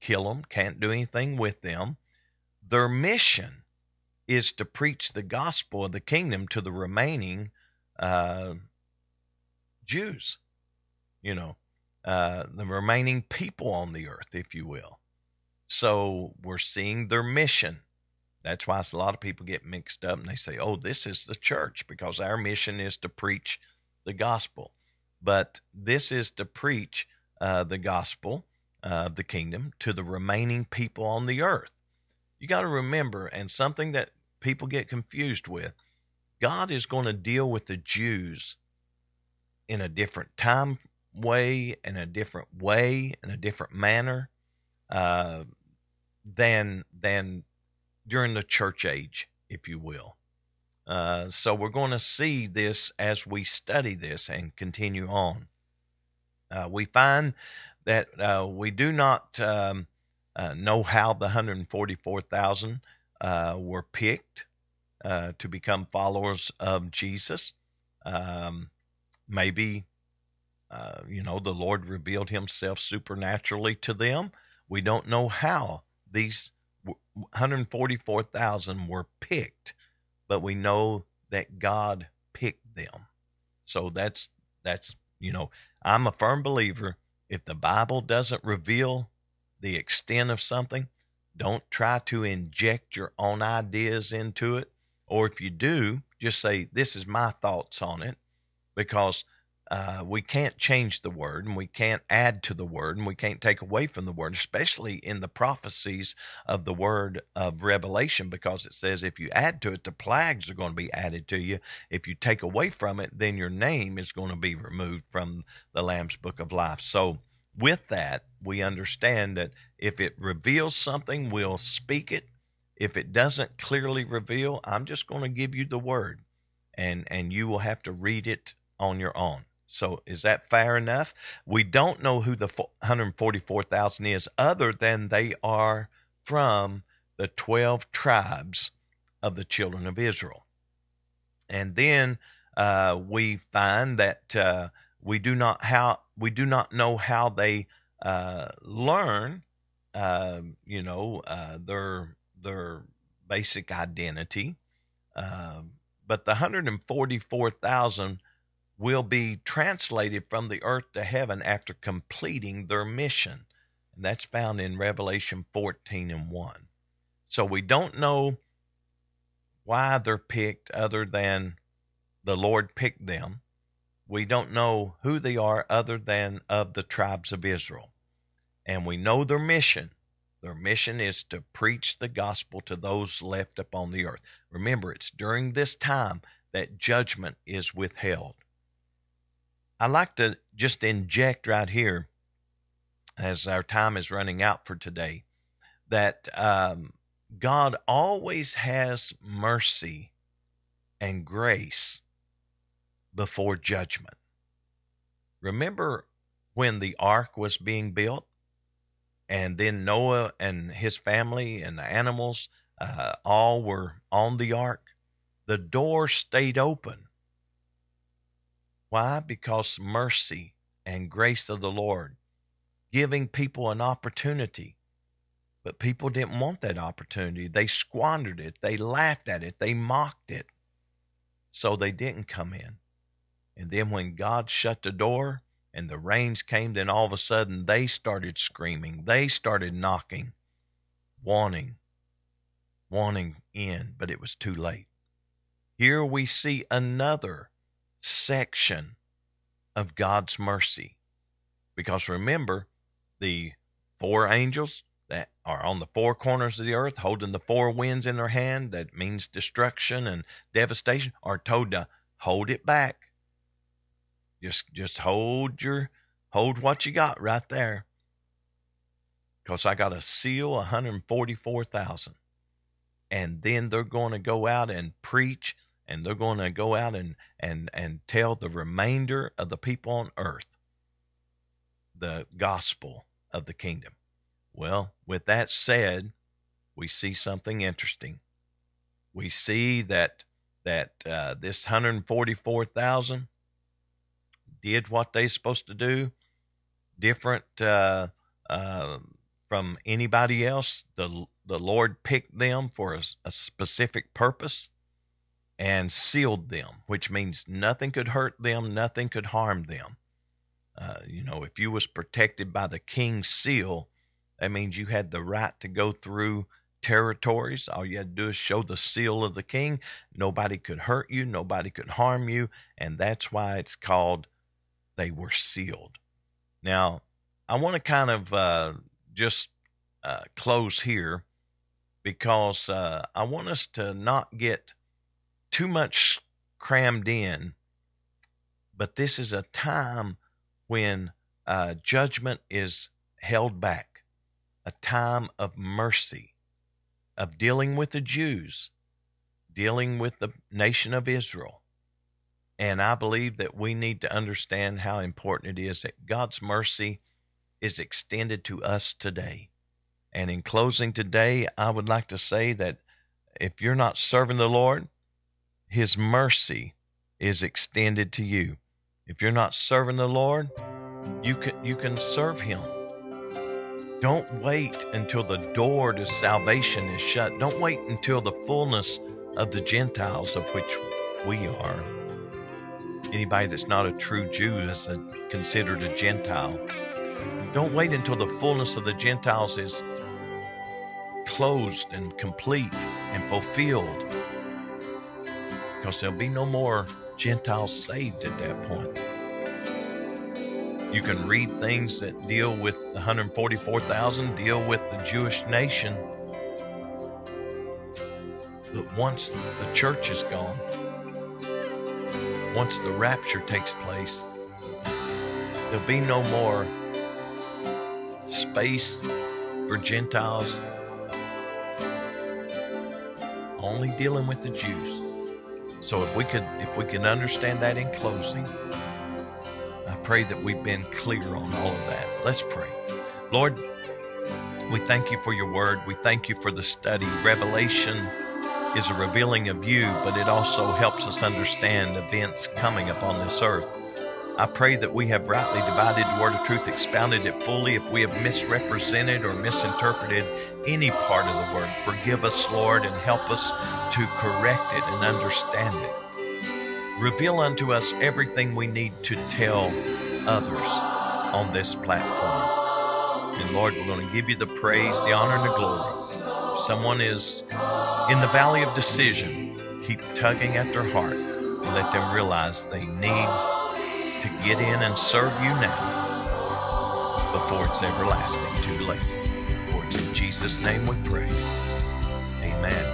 kill them, can't do anything with them. Their mission is to preach the gospel of the kingdom to the remaining uh, Jews, you know, uh, the remaining people on the earth, if you will. So we're seeing their mission. That's why a lot of people get mixed up and they say, oh, this is the church because our mission is to preach the gospel. But this is to preach uh, the gospel of the kingdom to the remaining people on the earth. You got to remember, and something that people get confused with God is going to deal with the Jews in a different time way, in a different way, in a different manner. Uh, than than during the church age, if you will. Uh, so we're going to see this as we study this and continue on. Uh, we find that uh, we do not um, uh, know how the 144,000 uh, were picked uh, to become followers of Jesus. Um, maybe, you know, the Lord revealed himself supernaturally to them. We don't know how these 144,000 were picked, but we know that God picked them. So that's that's you know, I'm a firm believer if the Bible doesn't reveal the extent of something, don't try to inject your own ideas into it. Or if you do, just say, This is my thoughts on it, because uh, we can't change the word and we can't add to the word and we can't take away from the word, especially in the prophecies of the word of Revelation, because it says if you add to it, the plagues are going to be added to you. If you take away from it, then your name is going to be removed from the Lamb's book of life. So, with that, we understand that if it reveals something, we'll speak it. If it doesn't clearly reveal, I'm just going to give you the word and and you will have to read it on your own. So is that fair enough? We don't know who the 144,000 is other than they are from the 12 tribes of the children of Israel. And then uh, we find that uh, we do not how we do not know how they uh, learn, um, you know, uh, their their basic identity. Um, but the 144,000 will be translated from the earth to heaven after completing their mission. And that's found in Revelation 14 and 1. So we don't know why they're picked other than the Lord picked them. We don't know who they are other than of the tribes of Israel. And we know their mission. Their mission is to preach the gospel to those left upon the earth. Remember, it's during this time that judgment is withheld. I like to just inject right here, as our time is running out for today, that um, God always has mercy and grace before judgment. Remember when the ark was being built? And then Noah and his family and the animals uh, all were on the ark. The door stayed open. Why? Because mercy and grace of the Lord, giving people an opportunity. But people didn't want that opportunity. They squandered it. They laughed at it. They mocked it. So they didn't come in. And then when God shut the door and the rains came, then all of a sudden they started screaming. They started knocking, wanting, wanting in, but it was too late. Here we see another section of God's mercy. Because remember, the four angels that are on the four corners of the earth holding the four winds in their hand, that means destruction and devastation, are told to hold it back. Just just hold your hold what you got right there. Because I got a seal 144,000. And then they're going to go out and preach and they're going to go out and, and, and tell the remainder of the people on earth the gospel of the kingdom. Well, with that said, we see something interesting. We see that that uh, this 144,000 did what they're supposed to do, different uh, uh, from anybody else. The the Lord picked them for a, a specific purpose and sealed them, which means nothing could hurt them, nothing could harm them. Uh, you know, if you was protected by the king's seal, that means you had the right to go through territories. All you had to do is show the seal of the king. Nobody could hurt you, nobody could harm you, and that's why it's called they were sealed. Now, I want to kind of uh, just uh, close here because uh, I want us to not get too much crammed in, but this is a time when uh, judgment is held back, a time of mercy, of dealing with the Jews, dealing with the nation of Israel. And I believe that we need to understand how important it is that God's mercy is extended to us today. And in closing today, I would like to say that if you're not serving the Lord, his mercy is extended to you. If you're not serving the Lord, you can you can serve him. Don't wait until the door to salvation is shut. Don't wait until the fullness of the Gentiles of which we are. Anybody that's not a true Jew is a, considered a Gentile. Don't wait until the fullness of the Gentiles is closed and complete and fulfilled because there'll be no more Gentiles saved at that point. You can read things that deal with the 144,000, deal with the Jewish nation. But once the church is gone, once the rapture takes place, there'll be no more space for Gentiles, only dealing with the Jews. So if we could if we can understand that in closing, I pray that we've been clear on all of that. Let's pray. Lord, we thank you for your word. We thank you for the study. Revelation is a revealing of you, but it also helps us understand events coming upon this earth. I pray that we have rightly divided the word of truth, expounded it fully. If we have misrepresented or misinterpreted any part of the word, forgive us, Lord, and help us to correct it and understand it. Reveal unto us everything we need to tell others on this platform. And Lord, we're going to give you the praise, the honor, and the glory. Someone is in the valley of decision, keep tugging at their heart and let them realize they need to get in and serve you now before it's everlasting too late. For it's in Jesus' name we pray. Amen.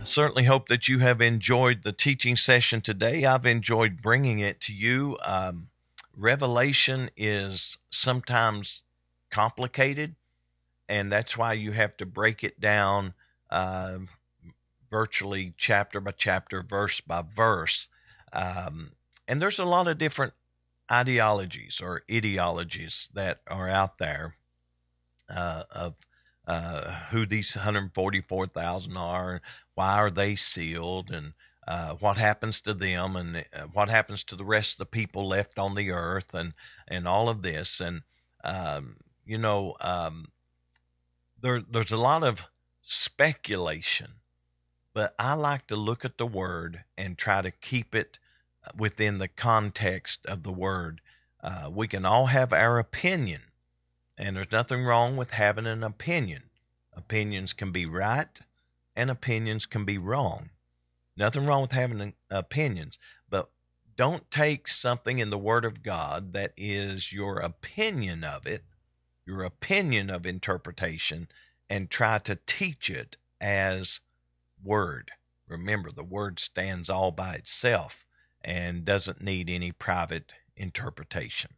I certainly hope that you have enjoyed the teaching session today. I've enjoyed bringing it to you. Um, Revelation is sometimes complicated, and that's why you have to break it down uh, virtually chapter by chapter, verse by verse. Um, and there's a lot of different ideologies or ideologies that are out there uh, of uh, who these 144,000 are, why are they sealed, and uh, what happens to them, and uh, what happens to the rest of the people left on the earth, and and all of this, and um, you know, um, there there's a lot of speculation, but I like to look at the word and try to keep it within the context of the word. Uh, we can all have our opinion, and there's nothing wrong with having an opinion. Opinions can be right and opinions can be wrong. Nothing wrong with having opinions, but don't take something in the Word of God that is your opinion of it, your opinion of interpretation, and try to teach it as Word. Remember, the Word stands all by itself and doesn't need any private interpretation.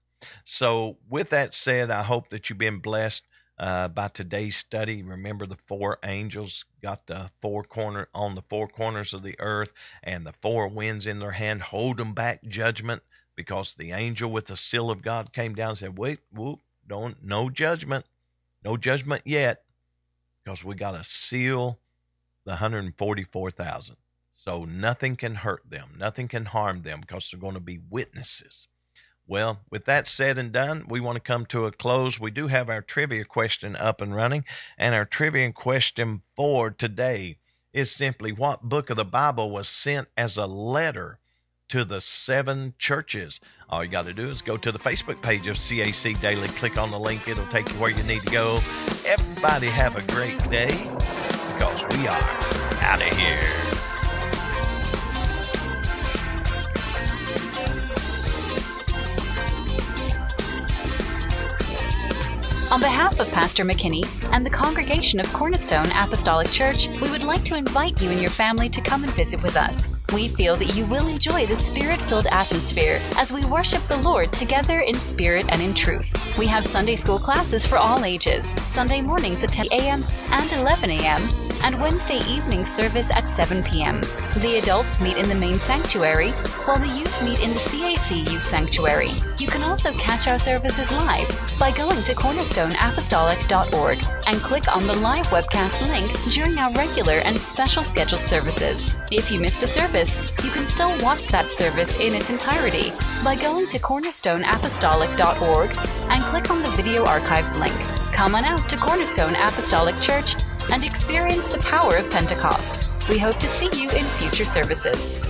So, with that said, I hope that you've been blessed uh, by today's study. Remember, the four angels got the four corner on the four corners of the earth, and the four winds in their hand, hold them back judgment, because the angel with the seal of God came down and said, "Wait, whoop, don't, no judgment, no judgment yet, because we got to seal the 144,000." So nothing can hurt them, nothing can harm them because they're going to be witnesses. Well, with that said and done, we want to come to a close. We do have our trivia question up and running, and our trivia question for today is simply what book of the Bible was sent as a letter to the seven churches? All you got to do is go to the Facebook page of CAC Daily, click on the link, it'll take you where you need to go. Everybody have a great day because we are out of here. On behalf of Pastor McKinney and the congregation of Cornerstone Apostolic Church, we would like to invite you and your family to come and visit with us. We feel that you will enjoy the spirit filled atmosphere as we worship the Lord together in spirit and in truth. We have Sunday school classes for all ages, Sunday mornings at 10 a.m. and 11 a.m., and Wednesday evening service at 7 p.m. The adults meet in the main sanctuary, while the youth meet in the CAC Youth Sanctuary. You can also catch our services live by going to cornerstoneapostolic.org and click on the live webcast link during our regular and special scheduled services. If you missed a service, you can still watch that service in its entirety by going to cornerstoneapostolic.org and click on the video archives link. Come on out to Cornerstone Apostolic Church and experience the power of Pentecost. We hope to see you in future services.